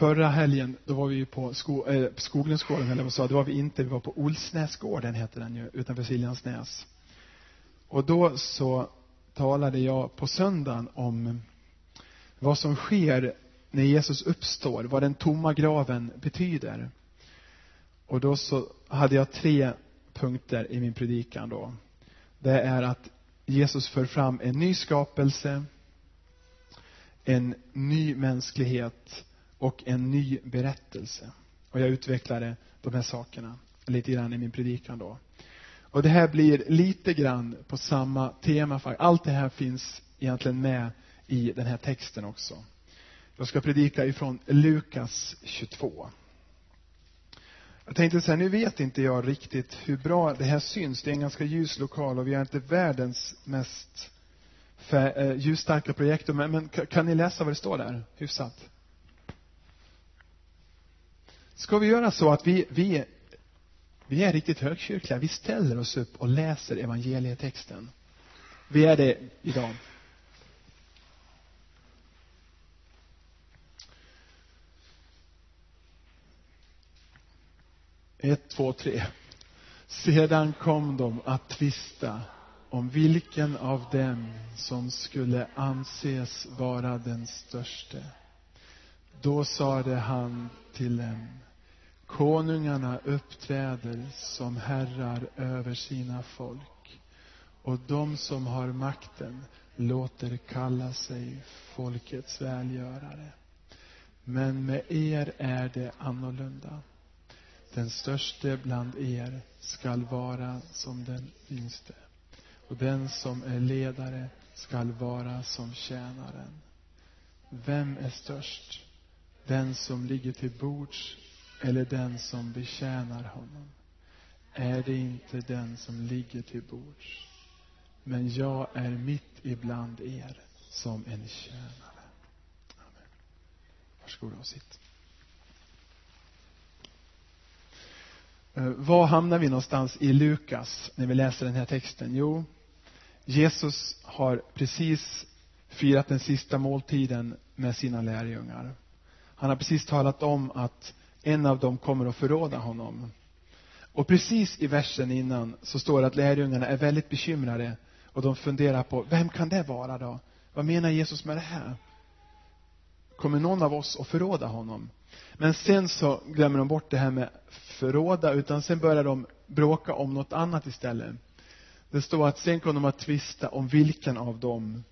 Förra helgen, då var vi ju på sko, eh, äh, Skoglundsgården, eller vad sa, det var vi inte, vi var på Olsnäsgården, heter den ju, utanför Siljansnäs. Och då så talade jag på söndagen om vad som sker när Jesus uppstår, vad den tomma graven betyder. Och då så hade jag tre punkter i min predikan då. Det är att Jesus för fram en ny skapelse, en ny mänsklighet och en ny berättelse. Och jag utvecklade de här sakerna lite grann i min predikan då. Och det här blir lite grann på samma tema. Allt det här finns egentligen med i den här texten också. Jag ska predika ifrån Lukas 22. Jag tänkte så här, nu vet inte jag riktigt hur bra det här syns. Det är en ganska ljus lokal och vi har inte världens mest eh, ljusstarka projektor. Men, men kan ni läsa vad det står där hyfsat? Ska vi göra så att vi, vi, vi är riktigt högkyrkliga. Vi ställer oss upp och läser evangelietexten. Vi är det idag. Ett, två, tre. Sedan kom de att tvista om vilken av dem som skulle anses vara den störste. Då sade han till dem, konungarna uppträder som herrar över sina folk och de som har makten låter kalla sig folkets välgörare. Men med er är det annorlunda. Den störste bland er skall vara som den yngste och den som är ledare skall vara som tjänaren. Vem är störst? Den som ligger till bords eller den som betjänar honom? Är det inte den som ligger till bords? Men jag är mitt ibland er som en tjänare. Amen. Varsågoda och sitt. Eh, var hamnar vi någonstans i Lukas när vi läser den här texten? Jo, Jesus har precis firat den sista måltiden med sina lärjungar. Han har precis talat om att en av dem kommer att förråda honom. Och precis i versen innan så står det att lärjungarna är väldigt bekymrade och de funderar på, vem kan det vara då? Vad menar Jesus med det här? Kommer någon av oss att förråda honom? Men sen så glömmer de bort det här med förråda, utan sen börjar de bråka om något annat istället. Det står att sen kom de att tvista om vilken av dem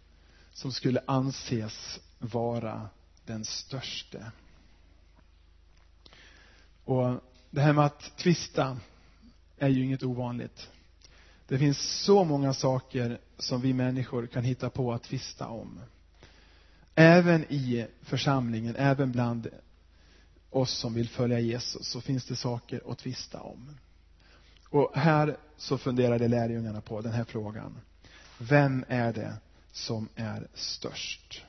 som skulle anses vara den störste. Och det här med att tvista är ju inget ovanligt. Det finns så många saker som vi människor kan hitta på att tvista om. Även i församlingen, även bland oss som vill följa Jesus, så finns det saker att tvista om. Och här så funderade lärjungarna på den här frågan. Vem är det som är störst?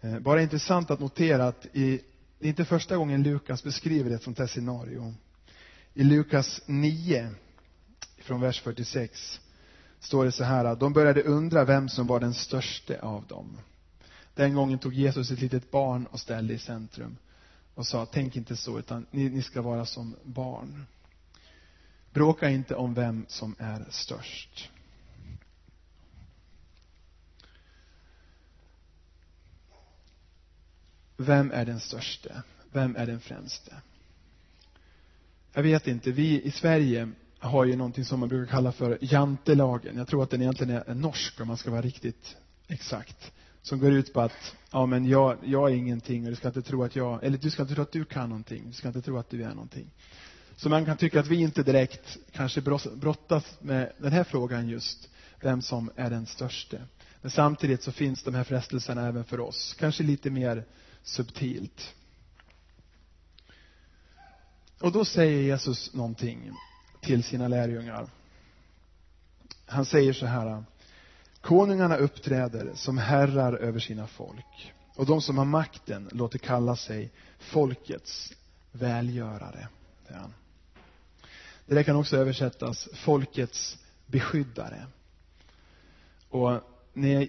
Eh, bara intressant att notera att i, det är inte första gången Lukas beskriver ett sånt här scenario. I Lukas 9, från vers 46, står det så här att de började undra vem som var den störste av dem. Den gången tog Jesus ett litet barn och ställde i centrum och sa, tänk inte så, utan ni, ni ska vara som barn. Bråka inte om vem som är störst. Vem är den störste? Vem är den främste? Jag vet inte. Vi i Sverige har ju någonting som man brukar kalla för jantelagen. Jag tror att den egentligen är norsk om man ska vara riktigt exakt. Som går ut på att, ja men jag, jag är ingenting och du ska inte tro att jag, eller du ska inte tro att du kan någonting. Du ska inte tro att du är någonting. Så man kan tycka att vi inte direkt kanske brottas med den här frågan just, vem som är den störste. Men samtidigt så finns de här frestelserna även för oss, kanske lite mer subtilt. Och då säger Jesus någonting till sina lärjungar. Han säger så här, konungarna uppträder som herrar över sina folk och de som har makten låter kalla sig folkets välgörare. Det det där kan också översättas folkets beskyddare. Och när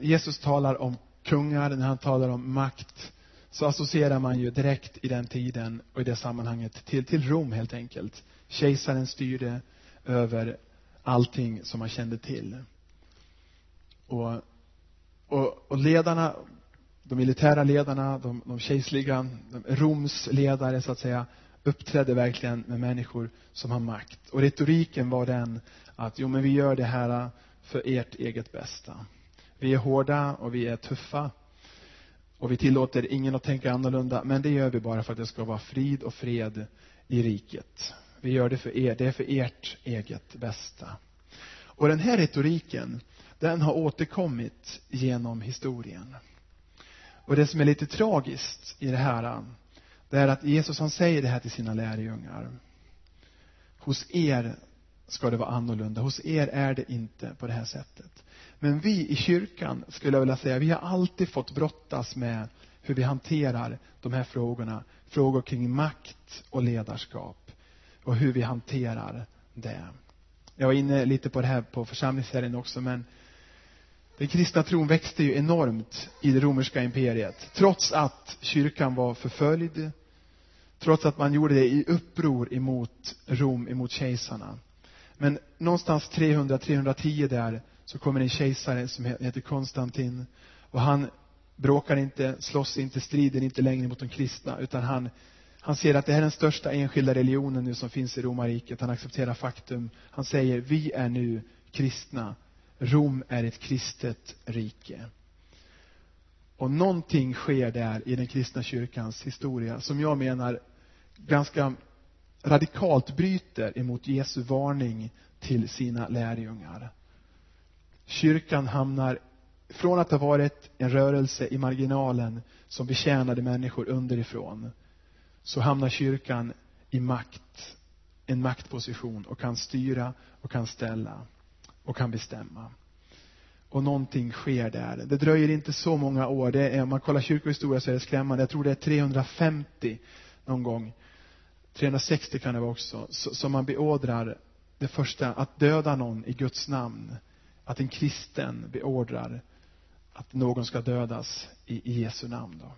Jesus talar om kungar, när han talar om makt, så associerar man ju direkt i den tiden och i det sammanhanget till, till Rom helt enkelt. Kejsaren styrde över allting som man kände till. Och, och, och ledarna, de militära ledarna, de, de kejserliga, de Roms ledare så att säga, uppträdde verkligen med människor som har makt. Och retoriken var den att, jo men vi gör det här för ert eget bästa. Vi är hårda och vi är tuffa. Och vi tillåter ingen att tänka annorlunda, men det gör vi bara för att det ska vara frid och fred i riket. Vi gör det för er, det är för ert eget bästa. Och den här retoriken, den har återkommit genom historien. Och det som är lite tragiskt i det här, det är att Jesus han säger det här till sina lärjungar. Hos er ska det vara annorlunda. Hos er är det inte på det här sättet. Men vi i kyrkan, skulle jag vilja säga, vi har alltid fått brottas med hur vi hanterar de här frågorna. Frågor kring makt och ledarskap. Och hur vi hanterar det. Jag var inne lite på det här på församlingsserien också, men den kristna tron växte ju enormt i det romerska imperiet. Trots att kyrkan var förföljd, trots att man gjorde det i uppror emot Rom, emot kejsarna. Men någonstans 300-310 där så kommer en kejsare som heter Konstantin och han bråkar inte, slåss inte, strider inte längre mot de kristna utan han, han ser att det här är den största enskilda religionen nu som finns i romarriket. Han accepterar faktum. Han säger, vi är nu kristna. Rom är ett kristet rike. Och någonting sker där i den kristna kyrkans historia som jag menar ganska radikalt bryter emot Jesu varning till sina lärjungar. Kyrkan hamnar, från att ha varit en rörelse i marginalen som betjänade människor underifrån, så hamnar kyrkan i makt, en maktposition och kan styra och kan ställa och kan bestämma. Och någonting sker där. Det dröjer inte så många år. Det är, om man kollar kyrkohistoria så är det skrämmande. Jag tror det är 350 någon gång 360 kan det vara också, som man beordrar det första, att döda någon i Guds namn. Att en kristen beordrar att någon ska dödas i, i Jesu namn. Då.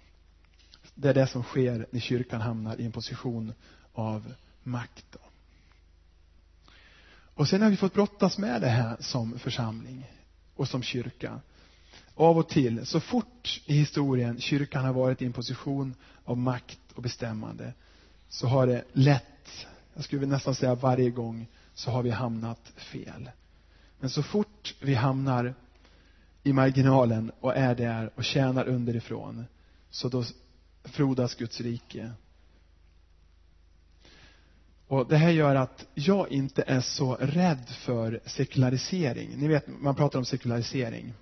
Det är det som sker när kyrkan hamnar i en position av makt. Då. Och sen har vi fått brottas med det här som församling och som kyrka. Av och till, så fort i historien kyrkan har varit i en position av makt och bestämmande, så har det lätt, jag skulle nästan säga varje gång, så har vi hamnat fel. Men så fort vi hamnar i marginalen och är där och tjänar underifrån, så då frodas Guds rike. Och Det här gör att jag inte är så rädd för sekularisering. Ni vet, man pratar om sekularisering.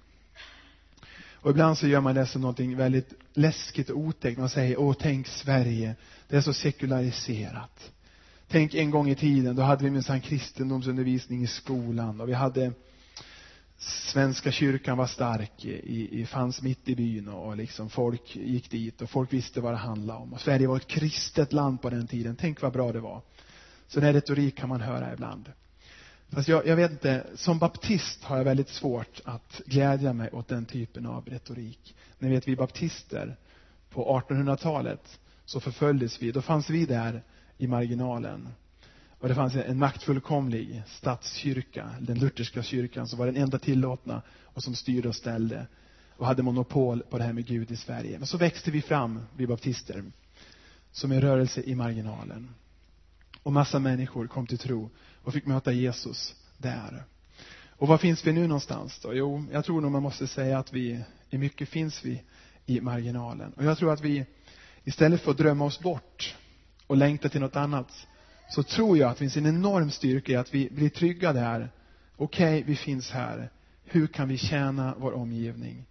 Och ibland så gör man det som någonting väldigt läskigt och otäckt. Man säger, åh tänk Sverige, det är så sekulariserat. Tänk en gång i tiden, då hade vi minsann kristendomsundervisning i skolan och vi hade Svenska kyrkan var stark, i, i, fanns mitt i byn och liksom folk gick dit och folk visste vad det handlade om. Och Sverige var ett kristet land på den tiden. Tänk vad bra det var. Så den retorik kan man höra ibland. Fast jag, jag vet inte, som baptist har jag väldigt svårt att glädja mig åt den typen av retorik. Ni vet, vi baptister på 1800-talet så förföljdes vi. Då fanns vi där i marginalen. Och det fanns en maktfullkomlig statskyrka, den lutherska kyrkan, som var den enda tillåtna och som styrde och ställde och hade monopol på det här med Gud i Sverige. Men så växte vi fram, vi baptister, som en rörelse i marginalen. Och massa människor kom till tro och fick möta Jesus där. Och var finns vi nu någonstans då? Jo, jag tror nog man måste säga att vi, i mycket finns vi i marginalen. Och jag tror att vi, istället för att drömma oss bort och längta till något annat, så tror jag att det finns en enorm styrka i att vi blir trygga där. Okej, okay, vi finns här. Hur kan vi tjäna vår omgivning?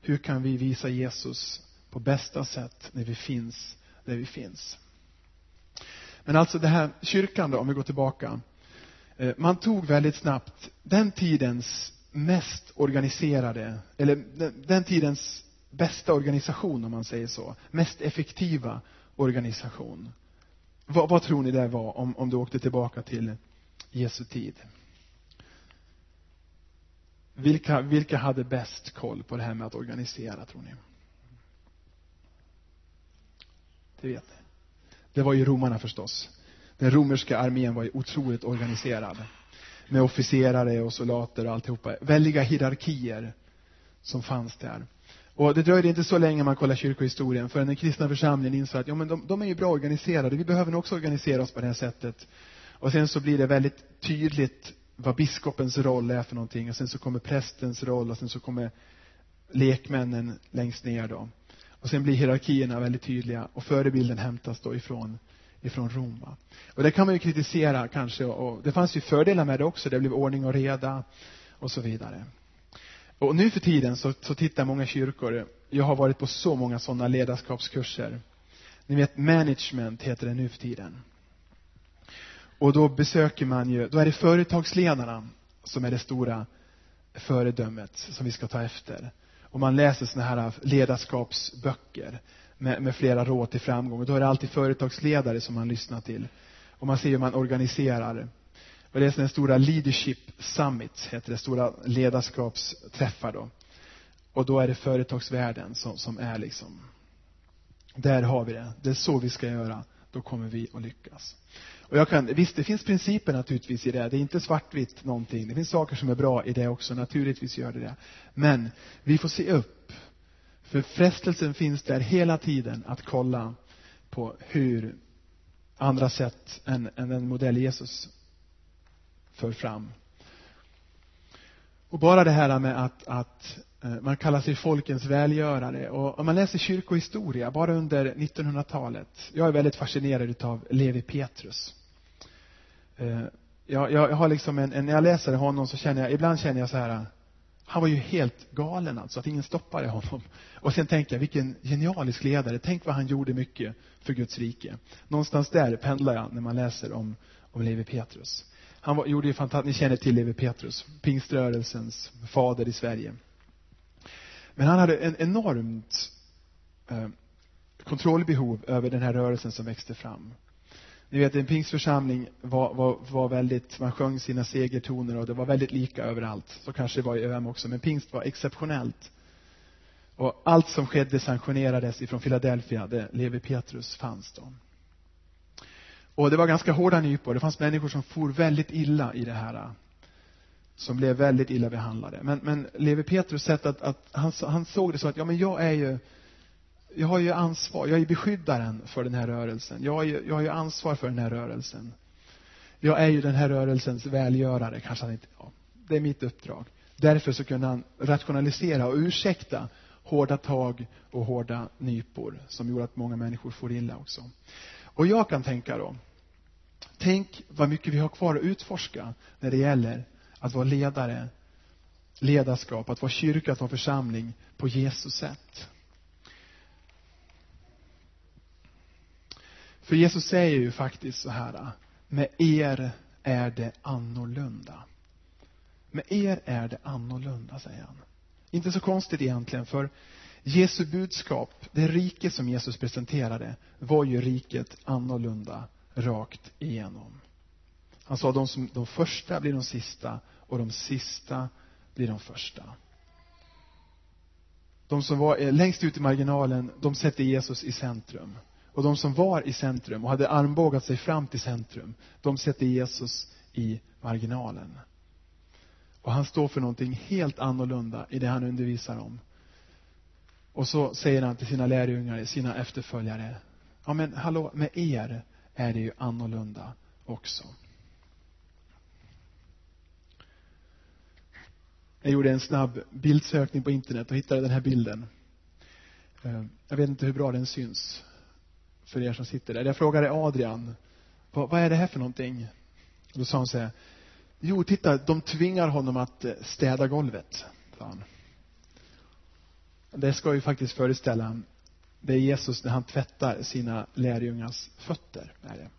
Hur kan vi visa Jesus på bästa sätt när vi finns där vi finns? Men alltså det här kyrkan då, om vi går tillbaka. Eh, man tog väldigt snabbt den tidens mest organiserade, eller den tidens bästa organisation om man säger så. Mest effektiva organisation. Vad, vad tror ni det var om, om du åkte tillbaka till Jesu tid? Vilka, vilka hade bäst koll på det här med att organisera, tror ni? Det vet ni. Det var ju romarna förstås. Den romerska armén var ju otroligt organiserad. Med officerare och soldater och alltihopa. Väldiga hierarkier som fanns där. Och det dröjde inte så länge man kollar kyrkohistorien förrän den kristna församlingen insåg att ja, men de, de är ju bra organiserade. Vi behöver nog också organisera oss på det här sättet. Och sen så blir det väldigt tydligt vad biskopens roll är för någonting. Och sen så kommer prästens roll och sen så kommer lekmännen längst ner då. Och sen blir hierarkierna väldigt tydliga och förebilden hämtas då ifrån, ifrån Rom. Va? Och det kan man ju kritisera kanske och det fanns ju fördelar med det också. Det blev ordning och reda och så vidare. Och nu för tiden så, så tittar många kyrkor, jag har varit på så många sådana ledarskapskurser. Ni vet, management heter det nu för tiden. Och då besöker man ju, då är det företagsledarna som är det stora föredömet som vi ska ta efter. Och man läser sådana här ledarskapsböcker med, med flera råd till framgång. Och då är det alltid företagsledare som man lyssnar till. Och man ser hur man organiserar. Och det är den stora Leadership Summit, heter det, stora ledarskapsträffar då. Och då är det företagsvärlden som, som är liksom, där har vi det. Det är så vi ska göra. Då kommer vi att lyckas. Och jag kan, visst, det finns principer naturligtvis i det. Det är inte svartvitt någonting. Det finns saker som är bra i det också. Naturligtvis gör det det. Men vi får se upp. För frestelsen finns där hela tiden att kolla på hur andra sätt än, än den modell Jesus för fram. Och bara det här med att, att eh, man kallar sig folkens välgörare. Och om man läser kyrkohistoria, bara under 1900-talet. Jag är väldigt fascinerad av Levi Petrus. Eh, jag, jag, jag har liksom en, en, när jag läser honom så känner jag, ibland känner jag så här, han var ju helt galen alltså, att ingen stoppade honom. Och sen tänker jag, vilken genialisk ledare. Tänk vad han gjorde mycket för Guds rike. Någonstans där pendlar jag när man läser om, om Levi Petrus. Han var, gjorde ju fantastiskt, ni känner till Levi Petrus, pingströrelsens fader i Sverige. Men han hade en enormt eh, kontrollbehov över den här rörelsen som växte fram. Ni vet, en pingstförsamling var, var, var väldigt, man sjöng sina segertoner och det var väldigt lika överallt. Så kanske det var i ÖM också, men pingst var exceptionellt. Och allt som skedde sanktionerades ifrån Philadelphia, där Levi Petrus fanns då. Och det var ganska hårda nypor. Det fanns människor som for väldigt illa i det här. Som blev väldigt illa behandlade. Men, men Levi Petrus sätt att, att han, han såg det så att, ja men jag är ju jag har ju ansvar, jag är beskyddaren för den här rörelsen. Jag har, ju, jag har ju ansvar för den här rörelsen. Jag är ju den här rörelsens välgörare, kanske han inte, ja, det är mitt uppdrag. Därför så kunde han rationalisera och ursäkta hårda tag och hårda nypor som gjorde att många människor får illa också. Och jag kan tänka då, tänk vad mycket vi har kvar att utforska när det gäller att vara ledare, ledarskap, att vara kyrka, att vara församling på Jesus sätt. För Jesus säger ju faktiskt så här, med er är det annorlunda. Med er är det annorlunda, säger han. Inte så konstigt egentligen, för Jesu budskap, det rike som Jesus presenterade, var ju riket annorlunda rakt igenom. Han sa de, som, de första blir de sista och de sista blir de första. De som var eh, längst ut i marginalen, de sätter Jesus i centrum. Och de som var i centrum och hade armbågat sig fram till centrum, de sätter Jesus i marginalen. Och han står för någonting helt annorlunda i det han undervisar om. Och så säger han till sina lärjungar, sina efterföljare, ja men hallå, med er är det ju annorlunda också. Jag gjorde en snabb bildsökning på internet och hittade den här bilden. Eh, jag vet inte hur bra den syns för er som sitter där. Jag frågade Adrian, vad, vad är det här för någonting? Och då sa han så här, jo titta, de tvingar honom att eh, städa golvet, sa han. Det ska ju faktiskt föreställa, det är Jesus när han tvättar sina lärjungars fötter. Är det.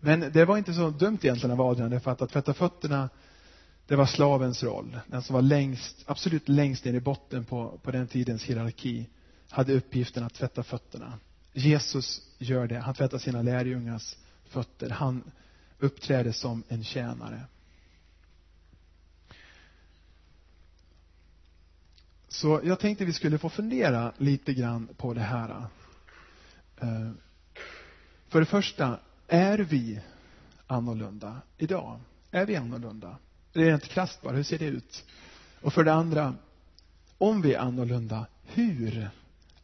Men det var inte så dumt egentligen av Adrian, därför att, att tvätta fötterna, det var slavens roll. Den som var längst, absolut längst ner i botten på, på den tidens hierarki, hade uppgiften att tvätta fötterna. Jesus gör det. Han tvättar sina lärjungars fötter. Han uppträder som en tjänare. Så jag tänkte vi skulle få fundera lite grann på det här. Eh, för det första, är vi annorlunda idag? Är vi annorlunda? Rent krasst bara, hur ser det ut? Och för det andra, om vi är annorlunda, hur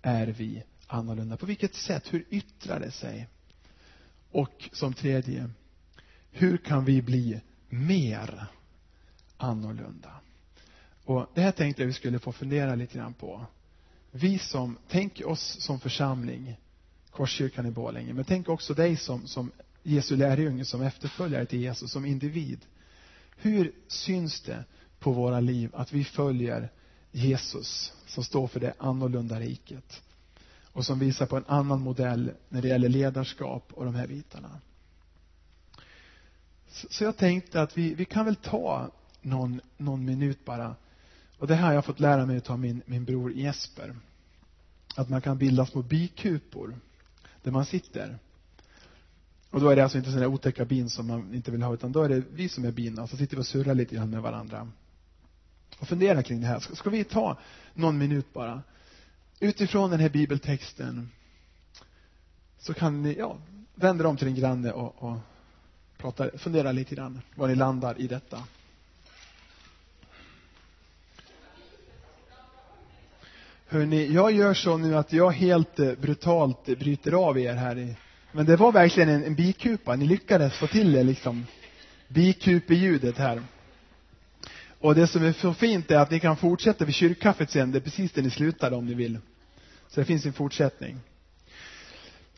är vi annorlunda? På vilket sätt? Hur yttrar det sig? Och som tredje, hur kan vi bli mer annorlunda? Och det här tänkte jag vi skulle få fundera lite grann på. Vi som, tänk oss som församling, Korskyrkan i Borlänge, men tänk också dig som, som Jesu lärjunge, som efterföljare till Jesus, som individ. Hur syns det på våra liv att vi följer Jesus som står för det annorlunda riket och som visar på en annan modell när det gäller ledarskap och de här bitarna. Så jag tänkte att vi, vi kan väl ta någon, någon minut bara. Och det här har jag fått lära mig av min, min bror Jesper. Att man kan bilda små bikupor där man sitter. Och då är det alltså inte sådana otäcka bin som man inte vill ha, utan då är det vi som är bina. Så sitter vi och surrar lite grann med varandra. Och funderar kring det här. Ska, ska vi ta någon minut bara? Utifrån den här bibeltexten så kan ni, ja, vända om till din granne och, och prata, fundera lite grann var ni landar i detta. Hörrni, jag gör så nu att jag helt eh, brutalt bryter av er här i men det var verkligen en, en bikupa. Ni lyckades få till det liksom. Bikupeljudet här. Och det som är så fint är att ni kan fortsätta vid kyrkkaffet sen. Det är precis där ni slutade om ni vill. Så det finns en fortsättning.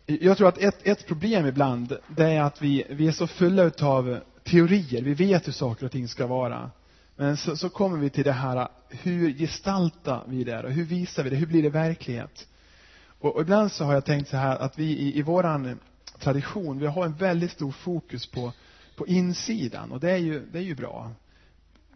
Jag tror att ett, ett problem ibland, det är att vi, vi är så fulla utav teorier. Vi vet hur saker och ting ska vara. Men så, så kommer vi till det här, hur gestaltar vi det? Och hur visar vi det? Hur blir det verklighet? Och, och ibland så har jag tänkt så här att vi i, i våran tradition, vi har en väldigt stor fokus på, på insidan och det är ju, det är ju bra.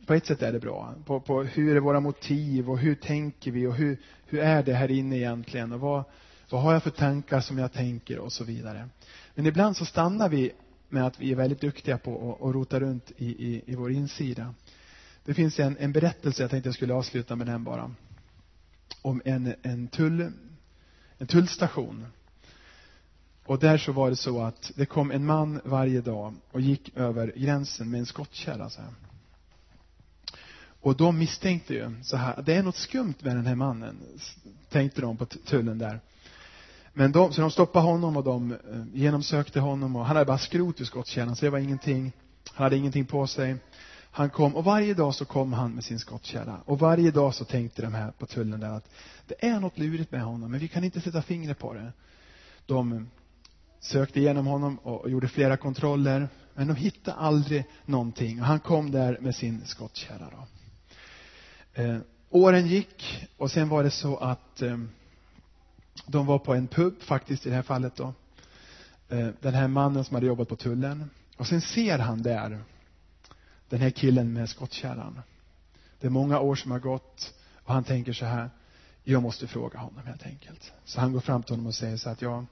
På ett sätt är det bra. På, på hur är våra motiv och hur tänker vi och hur, hur är det här inne egentligen och vad, vad har jag för tankar som jag tänker och så vidare. Men ibland så stannar vi med att vi är väldigt duktiga på att, att rota runt i, i, i vår insida. Det finns en, en berättelse, jag tänkte jag skulle avsluta med den bara. Om en, en tull, en tullstation. Och där så var det så att det kom en man varje dag och gick över gränsen med en skottkärra så här. Och de misstänkte ju så här, det är något skumt med den här mannen, tänkte de på tullen där. Men de, så de stoppade honom och de eh, genomsökte honom och han hade bara skrot i skottkärran, så det var ingenting. Han hade ingenting på sig. Han kom och varje dag så kom han med sin skottkärra. Och varje dag så tänkte de här på tullen där att det är något lurigt med honom, men vi kan inte sätta fingret på det. De eh, sökte igenom honom och gjorde flera kontroller, men de hittade aldrig någonting. Och han kom där med sin skottkärra. Då. Eh, åren gick och sen var det så att eh, de var på en pub faktiskt i det här fallet då. Eh, den här mannen som hade jobbat på tullen. Och sen ser han där den här killen med skottkärran. Det är många år som har gått och han tänker så här, jag måste fråga honom helt enkelt. Så han går fram till honom och säger så att ja,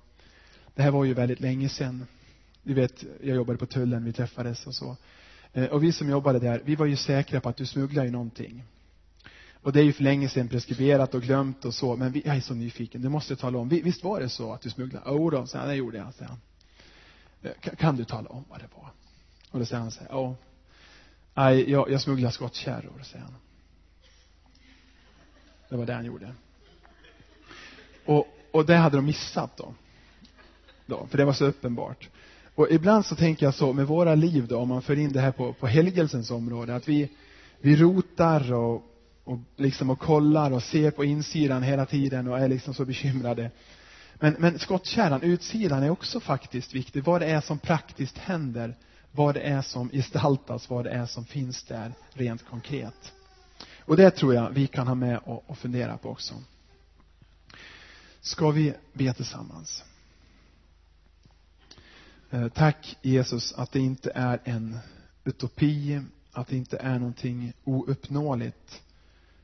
det här var ju väldigt länge sedan. Du vet, jag jobbade på tullen, vi träffades och så. Eh, och vi som jobbade där, vi var ju säkra på att du smugglar ju någonting. Och det är ju för länge sedan preskriberat och glömt och så, men vi, jag är så nyfiken, du måste tala om, visst var det så att du smugglade? Jo då, han. det gjorde jag, säger han. Eh, kan du tala om vad det var? Och då säger han så här, ja, Nej, jag, jag smugglar skottkärror, säger han. Det var det han gjorde. Och, och det hade de missat då. då. För det var så uppenbart. Och ibland så tänker jag så med våra liv då, om man för in det här på, på helgelsens område, att vi, vi rotar och, och liksom och kollar och ser på insidan hela tiden och är liksom så bekymrade. Men, men skottkärran, utsidan, är också faktiskt viktig. Vad det är som praktiskt händer vad det är som gestaltas, vad det är som finns där rent konkret. Och det tror jag vi kan ha med och, fundera på också. Ska vi be tillsammans? Eh, tack Jesus att det inte är en utopi, att det inte är någonting ouppnåeligt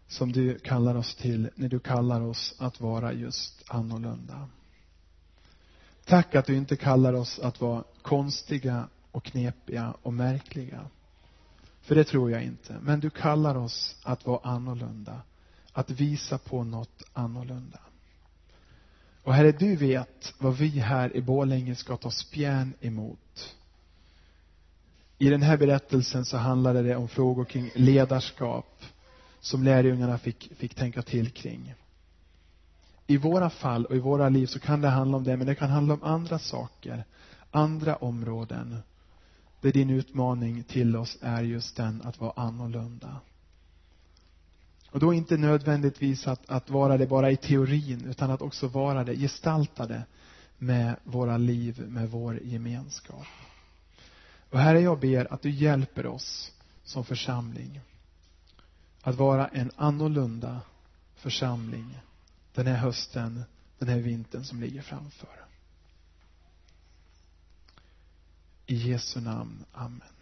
som du kallar oss till när du kallar oss att vara just annorlunda. Tack att du inte kallar oss att vara konstiga och knepiga och märkliga. För det tror jag inte. Men du kallar oss att vara annorlunda. Att visa på något annorlunda. Och Herre, du vet vad vi här i Borlänge ska ta spjärn emot. I den här berättelsen så handlade det om frågor kring ledarskap som lärjungarna fick, fick tänka till kring. I våra fall och i våra liv så kan det handla om det, men det kan handla om andra saker, andra områden. Där din utmaning till oss är just den att vara annorlunda. Och då inte nödvändigtvis att, att vara det bara i teorin, utan att också vara det, gestalta det med våra liv, med vår gemenskap. Och Herre, jag ber att du hjälper oss som församling att vara en annorlunda församling den här hösten, den här vintern som ligger framför. I Jesu namn. Amen.